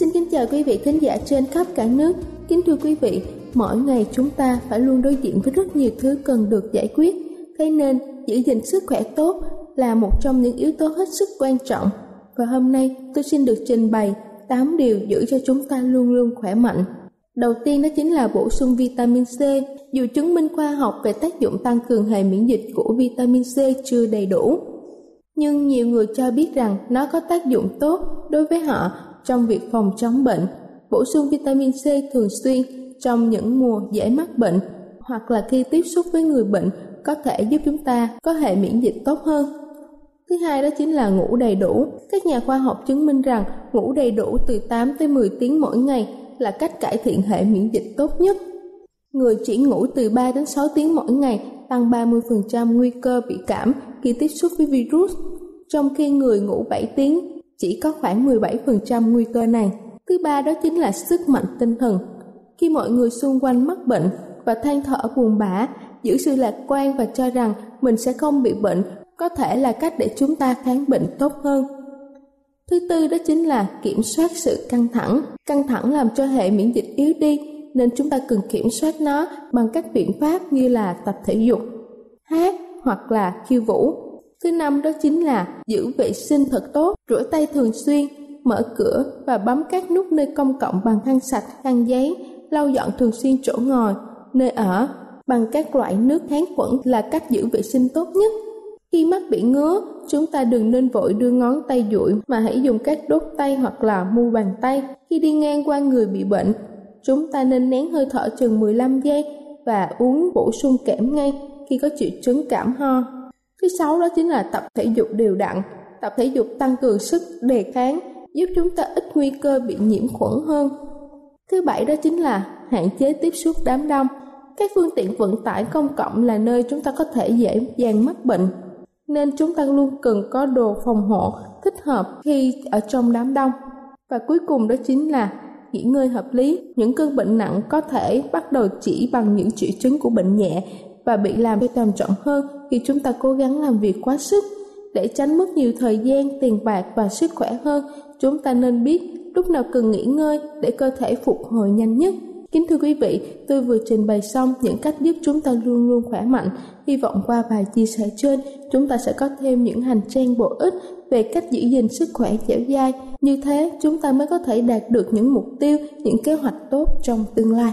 Xin kính chào quý vị thính giả trên khắp cả nước. Kính thưa quý vị, mỗi ngày chúng ta phải luôn đối diện với rất nhiều thứ cần được giải quyết. Thế nên, giữ gìn sức khỏe tốt là một trong những yếu tố hết sức quan trọng. Và hôm nay tôi xin được trình bày 8 điều giữ cho chúng ta luôn luôn khỏe mạnh. Đầu tiên đó chính là bổ sung vitamin C. Dù chứng minh khoa học về tác dụng tăng cường hệ miễn dịch của vitamin C chưa đầy đủ, nhưng nhiều người cho biết rằng nó có tác dụng tốt đối với họ trong việc phòng chống bệnh, bổ sung vitamin C thường xuyên trong những mùa dễ mắc bệnh hoặc là khi tiếp xúc với người bệnh có thể giúp chúng ta có hệ miễn dịch tốt hơn. Thứ hai đó chính là ngủ đầy đủ. Các nhà khoa học chứng minh rằng ngủ đầy đủ từ 8 tới 10 tiếng mỗi ngày là cách cải thiện hệ miễn dịch tốt nhất. Người chỉ ngủ từ 3 đến 6 tiếng mỗi ngày tăng 30% nguy cơ bị cảm khi tiếp xúc với virus, trong khi người ngủ 7 tiếng chỉ có khoảng 17% nguy cơ này. Thứ ba đó chính là sức mạnh tinh thần. Khi mọi người xung quanh mắc bệnh và than thở buồn bã, giữ sự lạc quan và cho rằng mình sẽ không bị bệnh có thể là cách để chúng ta kháng bệnh tốt hơn. Thứ tư đó chính là kiểm soát sự căng thẳng. Căng thẳng làm cho hệ miễn dịch yếu đi nên chúng ta cần kiểm soát nó bằng các biện pháp như là tập thể dục, hát hoặc là khiêu vũ Thứ năm đó chính là giữ vệ sinh thật tốt, rửa tay thường xuyên, mở cửa và bấm các nút nơi công cộng bằng khăn sạch, khăn giấy, lau dọn thường xuyên chỗ ngồi, nơi ở bằng các loại nước kháng khuẩn là cách giữ vệ sinh tốt nhất. Khi mắt bị ngứa, chúng ta đừng nên vội đưa ngón tay duỗi mà hãy dùng các đốt tay hoặc là mu bàn tay. Khi đi ngang qua người bị bệnh, chúng ta nên nén hơi thở chừng 15 giây và uống bổ sung kẽm ngay khi có triệu chứng cảm ho. Thứ sáu đó chính là tập thể dục đều đặn. Tập thể dục tăng cường sức đề kháng, giúp chúng ta ít nguy cơ bị nhiễm khuẩn hơn. Thứ bảy đó chính là hạn chế tiếp xúc đám đông. Các phương tiện vận tải công cộng là nơi chúng ta có thể dễ dàng mắc bệnh, nên chúng ta luôn cần có đồ phòng hộ thích hợp khi ở trong đám đông. Và cuối cùng đó chính là nghỉ ngơi hợp lý. Những cơn bệnh nặng có thể bắt đầu chỉ bằng những triệu chứng của bệnh nhẹ và bị làm cho trầm trọng hơn khi chúng ta cố gắng làm việc quá sức. Để tránh mất nhiều thời gian, tiền bạc và sức khỏe hơn, chúng ta nên biết lúc nào cần nghỉ ngơi để cơ thể phục hồi nhanh nhất. Kính thưa quý vị, tôi vừa trình bày xong những cách giúp chúng ta luôn luôn khỏe mạnh. Hy vọng qua bài chia sẻ trên, chúng ta sẽ có thêm những hành trang bổ ích về cách giữ gìn sức khỏe dẻo dai. Như thế, chúng ta mới có thể đạt được những mục tiêu, những kế hoạch tốt trong tương lai.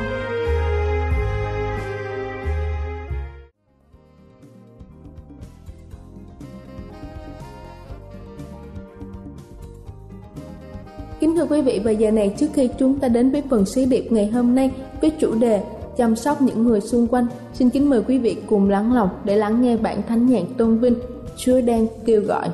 Thưa quý vị, và giờ này trước khi chúng ta đến với phần sứ điệp ngày hôm nay với chủ đề chăm sóc những người xung quanh, xin kính mời quý vị cùng lắng lòng để lắng nghe bản thánh nhạc tôn vinh Chúa đang kêu gọi.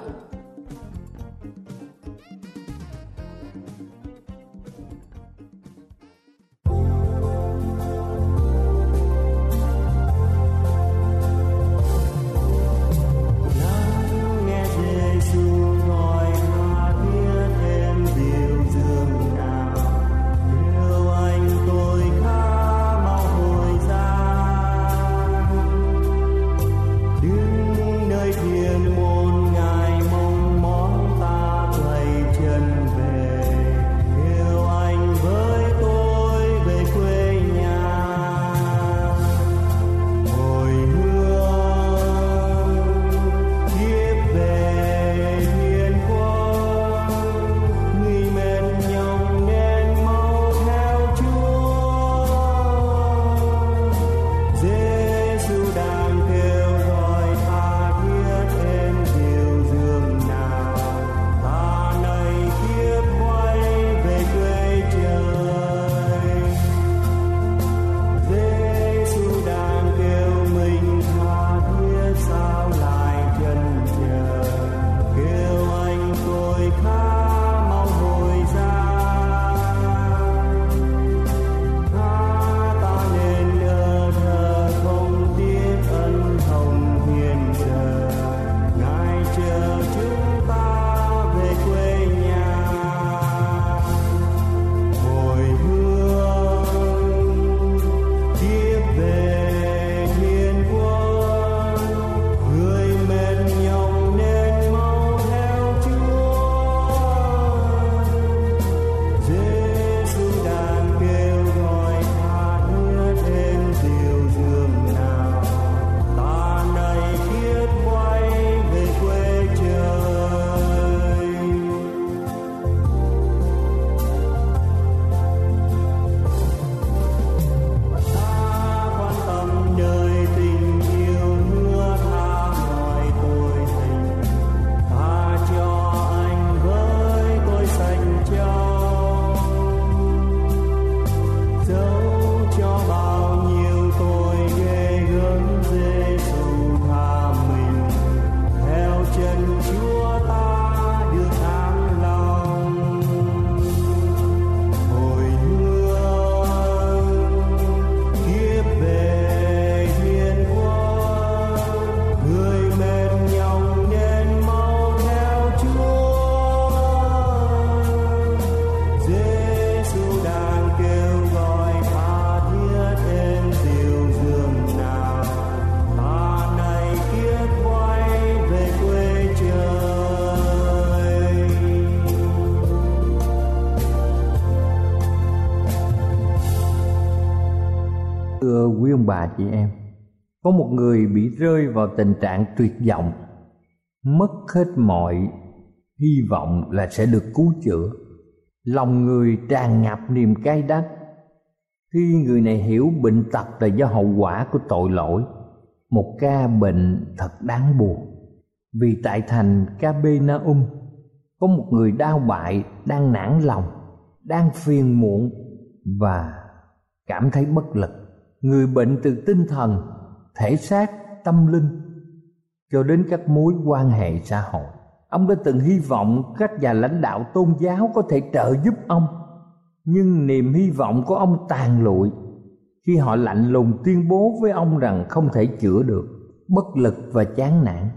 Quý ông bà chị em. Có một người bị rơi vào tình trạng tuyệt vọng. Mất hết mọi hy vọng là sẽ được cứu chữa. Lòng người tràn ngập niềm cay đắng. Khi người này hiểu bệnh tật là do hậu quả của tội lỗi, một ca bệnh thật đáng buồn. Vì tại thành Capernaum, có một người đau bại, đang nản lòng, đang phiền muộn và cảm thấy bất lực người bệnh từ tinh thần, thể xác, tâm linh, cho đến các mối quan hệ xã hội. Ông đã từng hy vọng các nhà lãnh đạo tôn giáo có thể trợ giúp ông, nhưng niềm hy vọng của ông tàn lụi khi họ lạnh lùng tuyên bố với ông rằng không thể chữa được, bất lực và chán nản.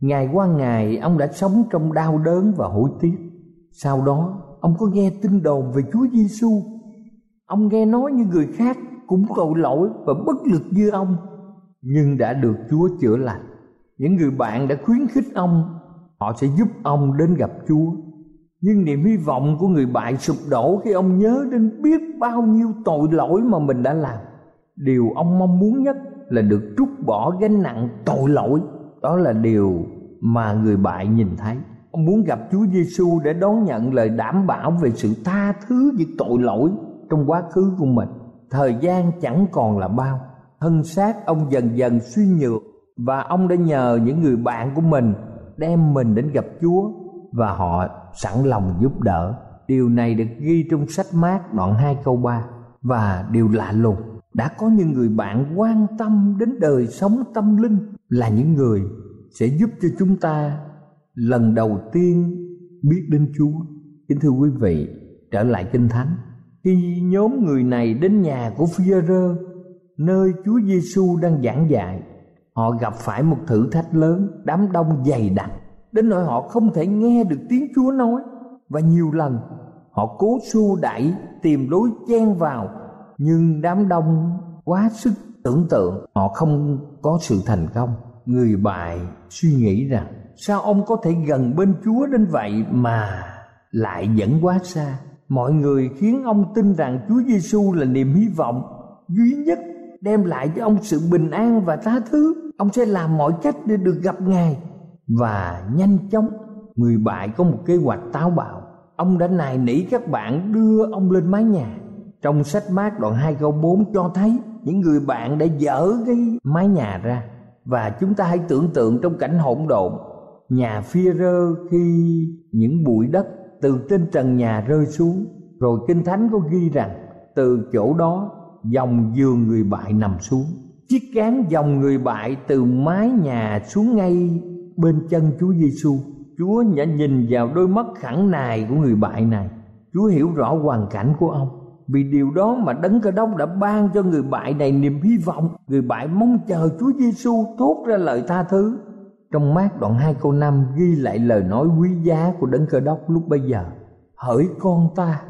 Ngày qua ngày, ông đã sống trong đau đớn và hối tiếc. Sau đó, ông có nghe tin đồn về Chúa Giêsu ông nghe nói như người khác cũng tội lỗi và bất lực như ông nhưng đã được Chúa chữa lành. Những người bạn đã khuyến khích ông, họ sẽ giúp ông đến gặp Chúa. Nhưng niềm hy vọng của người bại sụp đổ khi ông nhớ đến biết bao nhiêu tội lỗi mà mình đã làm. Điều ông mong muốn nhất là được trút bỏ gánh nặng tội lỗi. Đó là điều mà người bại nhìn thấy. Ông muốn gặp Chúa Giêsu để đón nhận lời đảm bảo về sự tha thứ những tội lỗi trong quá khứ của mình. Thời gian chẳng còn là bao. Thân xác ông dần dần suy nhược và ông đã nhờ những người bạn của mình đem mình đến gặp Chúa và họ sẵn lòng giúp đỡ. Điều này được ghi trong sách mát đoạn 2 câu 3 và điều lạ lùng đã có những người bạn quan tâm đến đời sống tâm linh là những người sẽ giúp cho chúng ta lần đầu tiên biết đến Chúa. Kính thưa quý vị, trở lại Kinh Thánh. Khi nhóm người này đến nhà của Phi-rơ, nơi Chúa Giêsu đang giảng dạy, họ gặp phải một thử thách lớn, đám đông dày đặc, đến nỗi họ không thể nghe được tiếng Chúa nói và nhiều lần họ cố xu đẩy tìm lối chen vào nhưng đám đông quá sức tưởng tượng họ không có sự thành công. Người bại suy nghĩ rằng sao ông có thể gần bên chúa đến vậy mà lại dẫn quá xa? Mọi người khiến ông tin rằng chúa giêsu là niềm hy vọng duy nhất đem lại cho ông sự bình an và tha thứ. Ông sẽ làm mọi cách để được gặp ngài và nhanh chóng. Người bại có một kế hoạch táo bạo. Ông đã nài nỉ các bạn đưa ông lên mái nhà. Trong sách mát đoạn 2 câu 4 cho thấy những người bạn đã dỡ cái mái nhà ra. Và chúng ta hãy tưởng tượng trong cảnh hỗn độn, nhà phi rơ khi những bụi đất từ trên trần nhà rơi xuống rồi kinh thánh có ghi rằng, từ chỗ đó, dòng giường người bại nằm xuống chiếc cán dòng người bại từ mái nhà xuống ngay bên chân Chúa Giêsu. Chúa đã nhìn vào đôi mắt khẳng nài của người bại này. Chúa hiểu rõ hoàn cảnh của ông. Vì điều đó mà Đấng Cơ Đốc đã ban cho người bại này niềm hy vọng. Người bại mong chờ Chúa Giêsu thốt ra lời tha thứ. Trong mát đoạn 2 câu 5 ghi lại lời nói quý giá của Đấng Cơ Đốc lúc bây giờ. Hỡi con ta,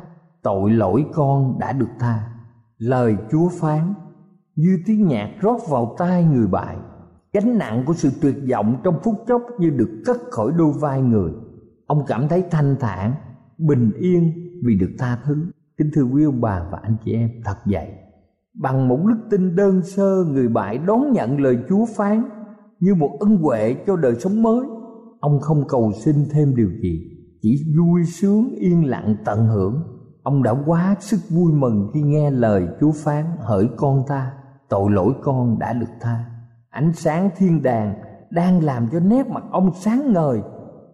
tội lỗi con đã được tha. Lời Chúa phán như tiếng nhạc rót vào tai người bại gánh nặng của sự tuyệt vọng trong phút chốc như được cất khỏi đôi vai người ông cảm thấy thanh thản bình yên vì được tha thứ kính thưa quý ông bà và anh chị em thật vậy bằng một đức tin đơn sơ người bại đón nhận lời chúa phán như một ân huệ cho đời sống mới. Ông không cầu xin thêm điều gì, chỉ vui sướng yên lặng tận hưởng. Ông đã quá sức vui mừng khi nghe lời chúa phán, hỡi con ta, tội lỗi con đã được tha. Ánh sáng thiên đàng đang làm cho nét mặt ông sáng ngời.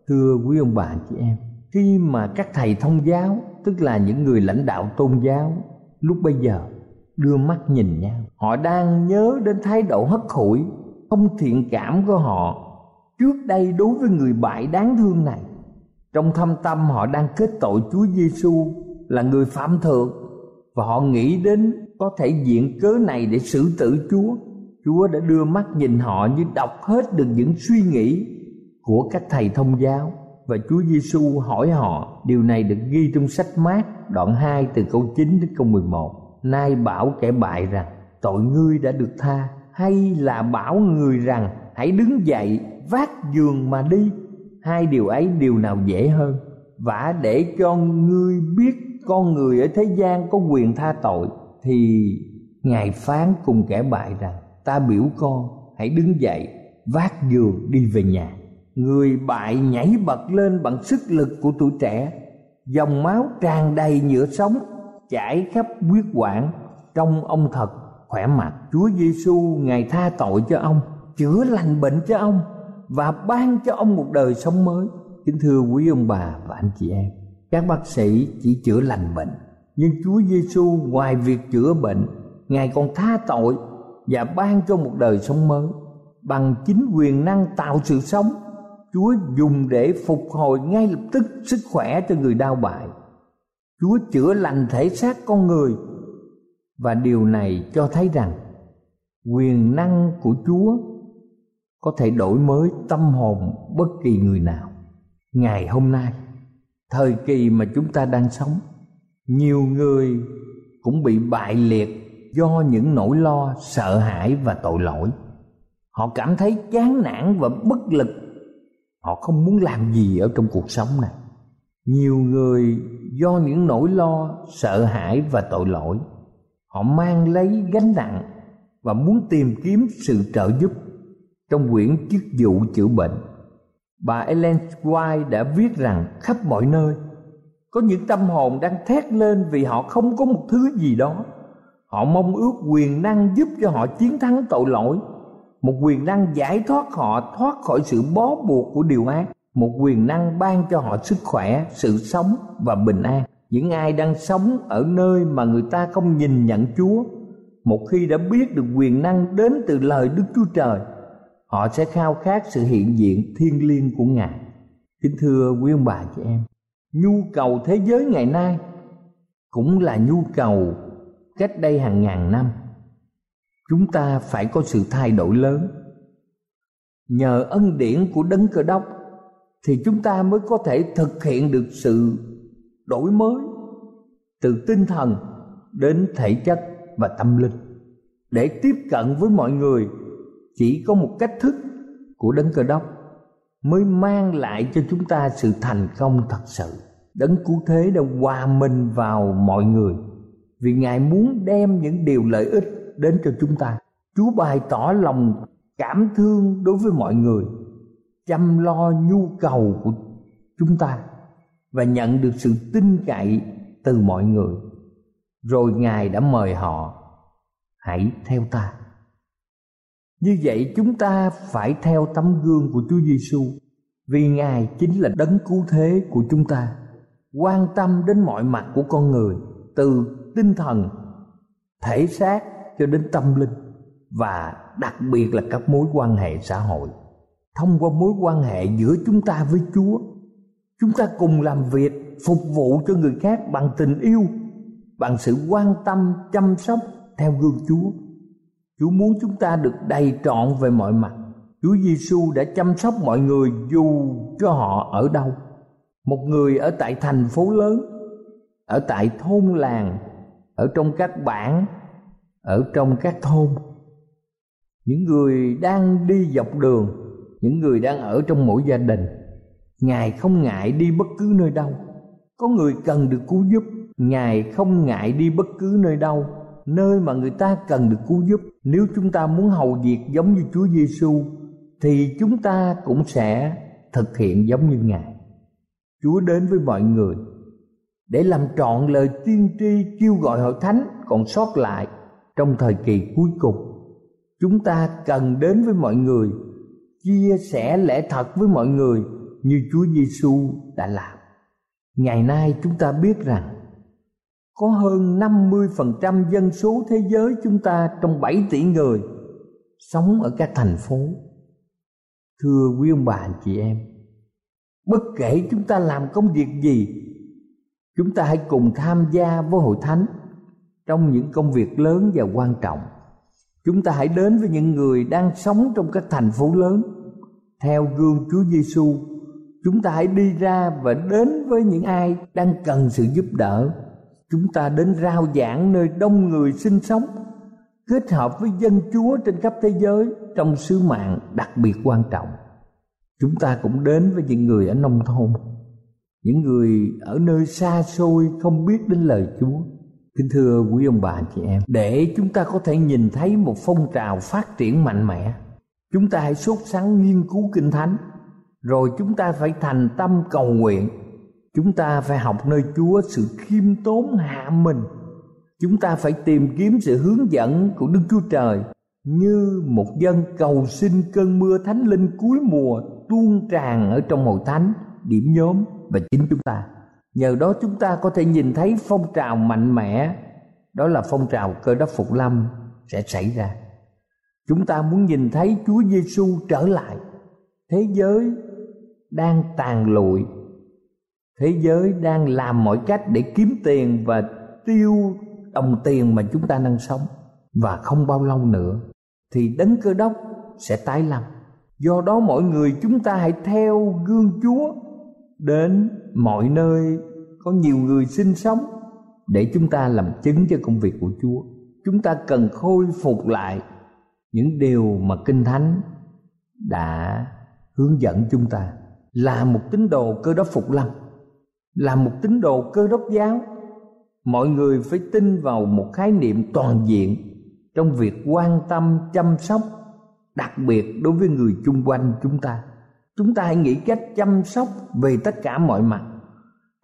Thưa quý ông bà chị em, khi mà các thầy thông giáo, tức là những người lãnh đạo tôn giáo, lúc bây giờ đưa mắt nhìn nhau, họ đang nhớ đến thái độ hất hủi không thiện cảm của họ. Trước đây đối với người bại đáng thương này, trong thâm tâm họ đang kết tội Chúa Giêsu là người phạm thượng, và họ nghĩ đến có thể diện cớ này để xử tử Chúa. Chúa đã đưa mắt nhìn họ như đọc hết được những suy nghĩ của các thầy thông giáo, và Chúa Giêsu hỏi họ điều này được ghi trong sách mát đoạn 2 từ câu 9 đến câu 11 nay bảo kẻ bại rằng, tội ngươi đã được tha hay là bảo người rằng, hãy đứng dậy, vác giường mà đi. Hai điều ấy điều nào dễ hơn? Và để cho ngươi biết con người ở thế gian có quyền tha tội, thì ngài phán cùng kẻ bại rằng, ta biểu con, hãy đứng dậy, vác giường đi về nhà. Người bại nhảy bật lên bằng sức lực của tuổi trẻ, dòng máu tràn đầy nhựa sống, chảy khắp huyết quản trong ông thật khỏe mạnh. Chúa giêsu ngài tha tội cho ông, chữa lành bệnh cho ông và ban cho ông một đời sống mới. Kính thưa quý ông bà và anh chị em, các bác sĩ chỉ chữa lành bệnh, nhưng chúa giêsu ngoài việc chữa bệnh, ngài còn tha tội và ban cho một đời sống mới. Bằng chính quyền năng tạo sự sống, chúa dùng để phục hồi ngay lập tức sức khỏe cho người đau bại. Chúa chữa lành thể xác con người và điều này cho thấy rằng, quyền năng của chúa có thể đổi mới tâm hồn bất kỳ người nào. Ngày hôm nay, thời kỳ mà chúng ta đang sống, nhiều người cũng bị bại liệt do những nỗi lo, sợ hãi và tội lỗi. Họ cảm thấy chán nản và bất lực. Họ không muốn làm gì ở trong cuộc sống này. Nhiều người do những nỗi lo, sợ hãi và tội lỗi họ mang lấy gánh nặng và muốn tìm kiếm sự trợ giúp trong quyển chức vụ chữa bệnh. Bà Ellen White đã viết rằng khắp mọi nơi, có những tâm hồn đang thét lên vì họ không có một thứ gì đó. Họ mong ước quyền năng giúp cho họ chiến thắng tội lỗi, một quyền năng giải thoát họ thoát khỏi sự bó buộc của điều ác, một quyền năng ban cho họ sức khỏe, sự sống và bình an những ai đang sống ở nơi mà người ta không nhìn nhận chúa, một khi đã biết được quyền năng đến từ lời đức chúa trời, họ sẽ khao khát sự hiện diện thiêng liêng của ngài. Kính thưa quý ông bà chị em, nhu cầu thế giới ngày nay cũng là nhu cầu cách đây hàng ngàn năm. Chúng ta phải có sự thay đổi lớn. Nhờ ân điển của đấng cơ đốc thì chúng ta mới có thể thực hiện được sự đổi mới, từ tinh thần đến thể chất và tâm linh. Để tiếp cận với mọi người, chỉ có một cách thức của đấng cơ đốc mới mang lại cho chúng ta sự thành công thật sự. Đấng cứu thế đã hòa mình vào mọi người vì ngài muốn đem những điều lợi ích đến cho chúng ta. Chúa bày tỏ lòng cảm thương đối với mọi người, chăm lo nhu cầu của chúng ta và nhận được sự tin cậy từ mọi người rồi ngài đã mời họ hãy theo ta như vậy chúng ta phải theo tấm gương của Chúa Giêsu vì Ngài chính là đấng cứu thế của chúng ta, quan tâm đến mọi mặt của con người, từ tinh thần, thể xác cho đến tâm linh và đặc biệt là các mối quan hệ xã hội. Thông qua mối quan hệ giữa chúng ta với Chúa, chúng ta cùng làm việc phục vụ cho người khác bằng tình yêu, bằng sự quan tâm chăm sóc theo gương Chúa Chúa muốn chúng ta được đầy trọn về mọi mặt. Chúa Giêsu đã chăm sóc mọi người dù cho họ ở đâu. Một người ở tại thành phố lớn, ở tại thôn làng, ở trong các bản, ở trong các thôn. Những người đang đi dọc đường, những người đang ở trong mỗi gia đình. Ngài không ngại đi bất cứ nơi đâu. Có người cần được cứu giúp, Ngài không ngại đi bất cứ nơi đâu nơi mà người ta cần được cứu giúp nếu chúng ta muốn hầu việc giống như Chúa Giêsu thì chúng ta cũng sẽ thực hiện giống như Ngài. Chúa đến với mọi người để làm trọn lời tiên tri kêu gọi hội thánh còn sót lại trong thời kỳ cuối cùng. Chúng ta cần đến với mọi người, chia sẻ lẽ thật với mọi người như Chúa Giêsu đã làm. Ngày nay chúng ta biết rằng có hơn 50% dân số thế giới chúng ta trong 7 tỷ người sống ở các thành phố. Thưa quý ông bà anh chị em, bất kể chúng ta làm công việc gì, chúng ta hãy cùng tham gia với hội thánh trong những công việc lớn và quan trọng. Chúng ta hãy đến với những người đang sống trong các thành phố lớn theo gương Chúa Giêsu. Chúng ta hãy đi ra và đến với những ai đang cần sự giúp đỡ. Chúng ta đến rao giảng nơi đông người sinh sống, kết hợp với dân chúa trên khắp thế giới trong sứ mạng đặc biệt quan trọng. Chúng ta cũng đến với những người ở nông thôn, những người ở nơi xa xôi không biết đến lời chúa. Kính thưa quý ông bà chị em, để chúng ta có thể nhìn thấy một phong trào phát triển mạnh mẽ, chúng ta hãy sốt sắng nghiên cứu kinh thánh rồi chúng ta phải thành tâm cầu nguyện. Chúng ta phải học nơi chúa sự khiêm tốn hạ mình. Chúng ta phải tìm kiếm sự hướng dẫn của đức chúa trời như một dân cầu xin cơn mưa thánh linh cuối mùa tuôn tràn ở trong hội thánh, điểm nhóm và chính chúng ta. Nhờ đó chúng ta có thể nhìn thấy phong trào mạnh mẽ. Đó là phong trào cơ đốc phục lâm sẽ xảy ra. Chúng ta muốn nhìn thấy chúa giêsu trở lại. Thế giới đang tàn lụi. Thế giới đang làm mọi cách để kiếm tiền và tiêu đồng tiền mà chúng ta đang sống. Và không bao lâu nữa, thì đấng cơ đốc sẽ tái lâm do đó mọi người chúng ta hãy theo gương chúa đến mọi nơi có nhiều người sinh sống để chúng ta làm chứng cho công việc của chúa. Chúng ta cần khôi phục lại những điều mà kinh thánh đã hướng dẫn chúng ta là một tín đồ cơ đốc phục lâm, là một tín đồ cơ đốc giáo. Mọi người phải tin vào một khái niệm toàn diện trong việc quan tâm, chăm sóc, đặc biệt đối với người chung quanh chúng ta. Chúng ta hãy nghĩ cách chăm sóc về tất cả mọi mặt.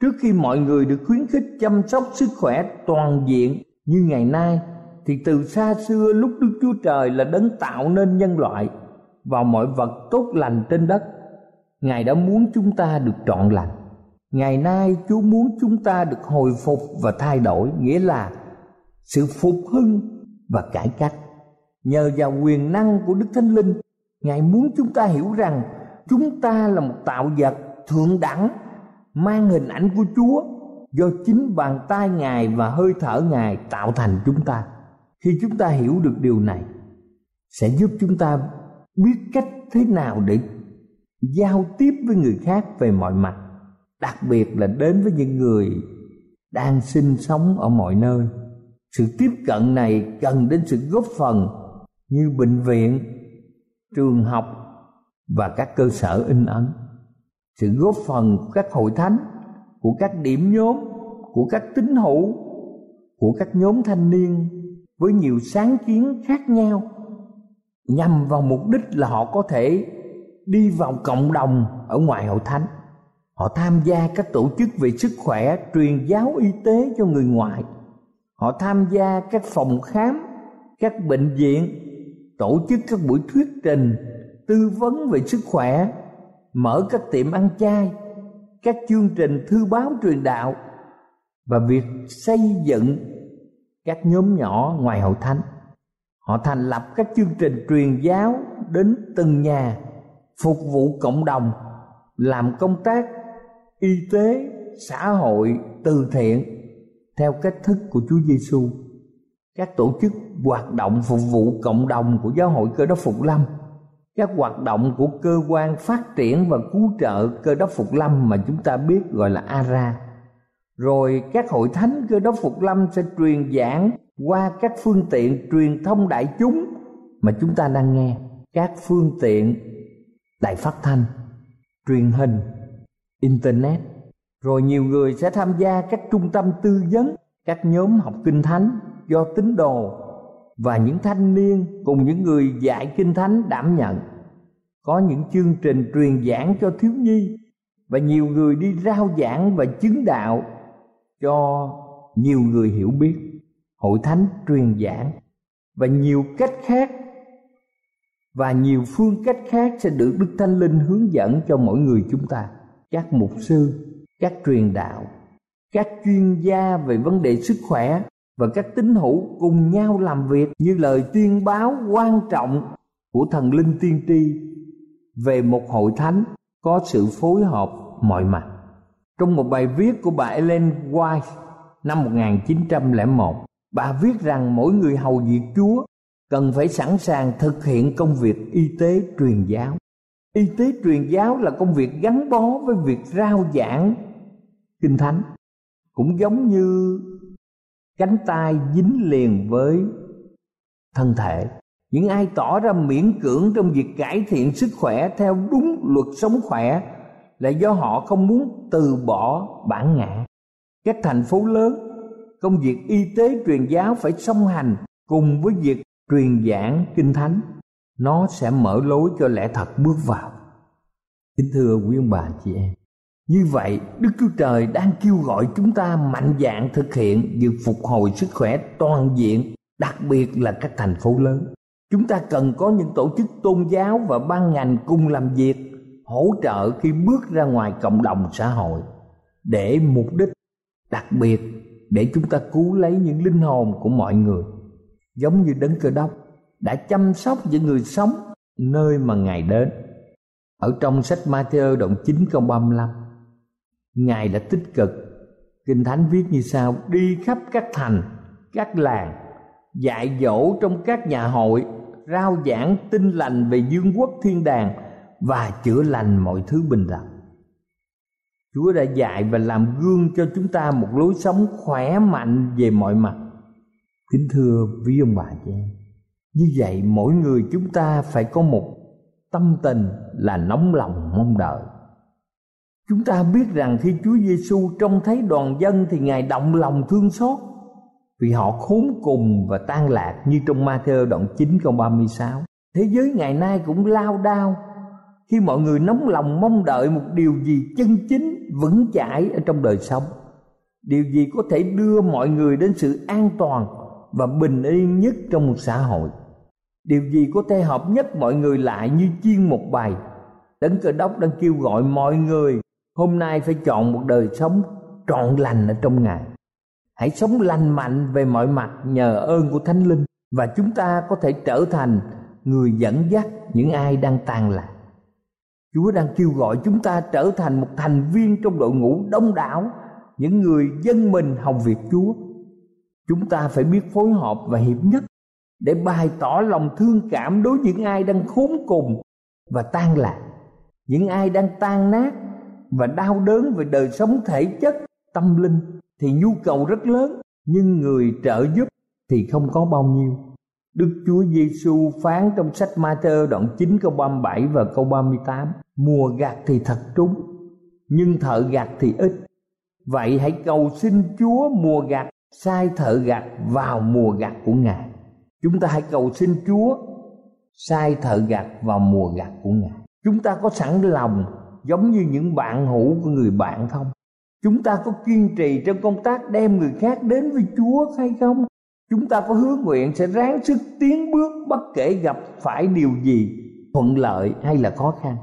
Trước khi mọi người được khuyến khích chăm sóc sức khỏe toàn diện như ngày nay, thì từ xa xưa lúc đức chúa trời là đấng tạo nên nhân loại và mọi vật tốt lành trên đất ngài đã muốn chúng ta được trọn lành. Ngày nay, chúa muốn chúng ta được hồi phục và thay đổi, nghĩa là sự phục hưng và cải cách. Nhờ vào quyền năng của đức thánh linh, ngài muốn chúng ta hiểu rằng chúng ta là một tạo vật thượng đẳng, mang hình ảnh của chúa do chính bàn tay ngài và hơi thở ngài tạo thành chúng ta. Khi chúng ta hiểu được điều này, sẽ giúp chúng ta biết cách thế nào để giao tiếp với người khác về mọi mặt, đặc biệt là đến với những người đang sinh sống ở mọi nơi. Sự tiếp cận này cần đến sự góp phần như bệnh viện, trường học và các cơ sở in ấn. Sự góp phần của các hội thánh, của các điểm nhóm, của các tín hữu, của các nhóm thanh niên với nhiều sáng kiến khác nhau nhằm vào mục đích là họ có thể đi vào cộng đồng ở ngoài hội thánh. Họ tham gia các tổ chức về sức khỏe, truyền giáo y tế cho người ngoại họ tham gia các phòng khám, các bệnh viện, tổ chức các buổi thuyết trình, tư vấn về sức khỏe, mở các tiệm ăn chay, các chương trình thư báo truyền đạo và việc xây dựng các nhóm nhỏ ngoài hậu thánh. Họ thành lập các chương trình truyền giáo đến từng nhà phục vụ cộng đồng, làm công tác y tế, xã hội từ thiện theo cách thức của Chúa Giêsu các tổ chức hoạt động phục vụ cộng đồng của giáo hội cơ đốc phục lâm, các hoạt động của cơ quan phát triển và cứu trợ cơ đốc phục lâm mà chúng ta biết gọi là ara. Rồi các hội thánh cơ đốc phục lâm sẽ truyền giảng qua các phương tiện truyền thông đại chúng mà chúng ta đang nghe. Các phương tiện đài phát thanh, truyền hình, internet. Rồi nhiều người sẽ tham gia các trung tâm tư vấn, các nhóm học kinh thánh do tín đồ và những thanh niên cùng những người dạy kinh thánh đảm nhận. Có những chương trình truyền giảng cho thiếu nhi và nhiều người đi rao giảng và chứng đạo cho nhiều người hiểu biết. Hội thánh truyền giảng và nhiều cách khác và nhiều phương cách khác sẽ được đức thánh linh hướng dẫn cho mỗi người chúng ta các mục sư các truyền đạo các chuyên gia về vấn đề sức khỏe và các tín hữu cùng nhau làm việc như lời tuyên báo quan trọng của thần linh tiên tri về một hội thánh có sự phối hợp mọi mặt. Trong một bài viết của bà Ellen White năm 1901, bà viết rằng mỗi người hầu việc Chúa cần phải sẵn sàng thực hiện công việc y tế truyền giáo. Y tế truyền giáo là công việc gắn bó với việc rao giảng kinh thánh, cũng giống như cánh tay dính liền với thân thể. Những ai tỏ ra miễn cưỡng trong việc cải thiện sức khỏe theo đúng luật sống khỏe là do họ không muốn từ bỏ bản ngã. Các thành phố lớn công việc y tế truyền giáo phải song hành cùng với việc truyền giảng kinh thánh, nó sẽ mở lối cho lẽ thật bước vào. Kính thưa quý ông bà, chị em, như vậy đức chúa trời đang kêu gọi chúng ta mạnh dạn thực hiện việc phục hồi sức khỏe toàn diện, đặc biệt là các thành phố lớn. Chúng ta cần có những tổ chức tôn giáo và ban ngành cùng làm việc, hỗ trợ khi bước ra ngoài cộng đồng xã hội, để mục đích, đặc biệt để chúng ta cứu lấy những linh hồn của mọi người giống như đấng cơ đốc đã chăm sóc những người sống nơi mà ngài đến. Ở trong sách Matthew đoạn 9 câu 35 ngài đã tích cực. Kinh thánh viết như sau, đi khắp các thành, các làng, dạy dỗ trong các nhà hội, rao giảng tin lành về dương quốc thiên đàng và chữa lành mọi thứ bình đẳng chúa đã dạy và làm gương cho chúng ta một lối sống khỏe mạnh về mọi mặt kính thưa quý ông bà chị em, như vậy mỗi người chúng ta phải có một tâm tình là nóng lòng mong đợi Chúng ta biết rằng khi Chúa Giêsu trông thấy đoàn dân thì Ngài động lòng thương xót, vì họ khốn cùng và tan lạc như trong Ma-thơ đoạn 9 câu 36. Thế giới ngày nay cũng lao đao khi mọi người nóng lòng mong đợi một điều gì chân chính vững chãi ở trong đời sống. Điều gì có thể đưa mọi người đến sự an toàn và bình yên nhất trong một xã hội. Điều gì có thể hợp nhất mọi người lại như chiên một bài. Đấng cơ đốc đang kêu gọi mọi người, hôm nay phải chọn một đời sống trọn lành ở trong Ngài hãy sống lành mạnh về mọi mặt nhờ ơn của thánh linh và chúng ta có thể trở thành người dẫn dắt những ai đang tàn lạc chúa đang kêu gọi chúng ta trở thành một thành viên trong đội ngũ đông đảo, những người dân mình hồng việc chúa chúng ta phải biết phối hợp và hiệp nhất để bày tỏ lòng thương cảm đối với những ai đang khốn cùng và tan lạc. Những ai đang tan nát và đau đớn về đời sống thể chất, tâm linh thì nhu cầu rất lớn, nhưng người trợ giúp thì không có bao nhiêu. Đức Chúa Giêsu phán trong sách Ma-thơ đoạn 9 câu 37 và câu 38 Mùa gặt thì thật trúng, Nhưng thợ gặt thì ít. Vậy hãy cầu xin Chúa mùa gặt Sai thợ gặt vào mùa gặt của Ngài Chúng ta hãy cầu xin Chúa Sai thợ gặt vào mùa gặt của Ngài Chúng ta có sẵn lòng giống như những bạn hữu của người bạn không? Chúng ta có kiên trì trong công tác đem người khác đến với Chúa hay không? Chúng ta có hứa nguyện sẽ ráng sức tiến bước bất kể gặp phải điều gì, thuận lợi hay là khó khăn.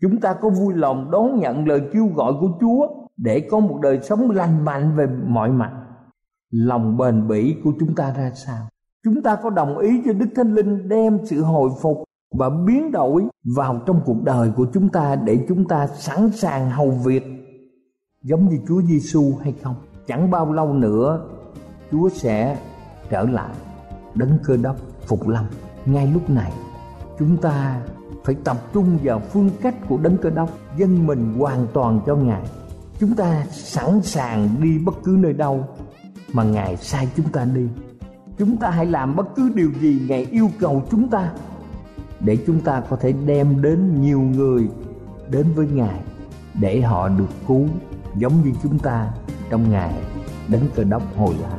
Chúng ta có vui lòng đón nhận lời kêu gọi của Chúa để có một đời sống lành mạnh về mọi mặt. Lòng bền bỉ của chúng ta ra sao? Chúng ta có đồng ý cho Đức Thánh Linh đem sự hồi phục và biến đổi vào trong cuộc đời của chúng ta để chúng ta sẵn sàng hầu việc, giống như Chúa Giêsu hay không? Chẳng bao lâu nữa, Chúa sẽ trở lại đấng cơ đốc phục lâm. Ngay lúc này, chúng ta phải tập trung vào phương cách của đấng cơ đốc, dân mình hoàn toàn cho ngài chúng ta sẵn sàng đi bất cứ nơi đâu mà ngài sai chúng ta đi. Chúng ta hãy làm bất cứ điều gì ngài yêu cầu chúng ta để chúng ta có thể đem đến nhiều người đến với ngài để họ được cứu giống như chúng ta trong ngày đấng cơ đốc hồi lại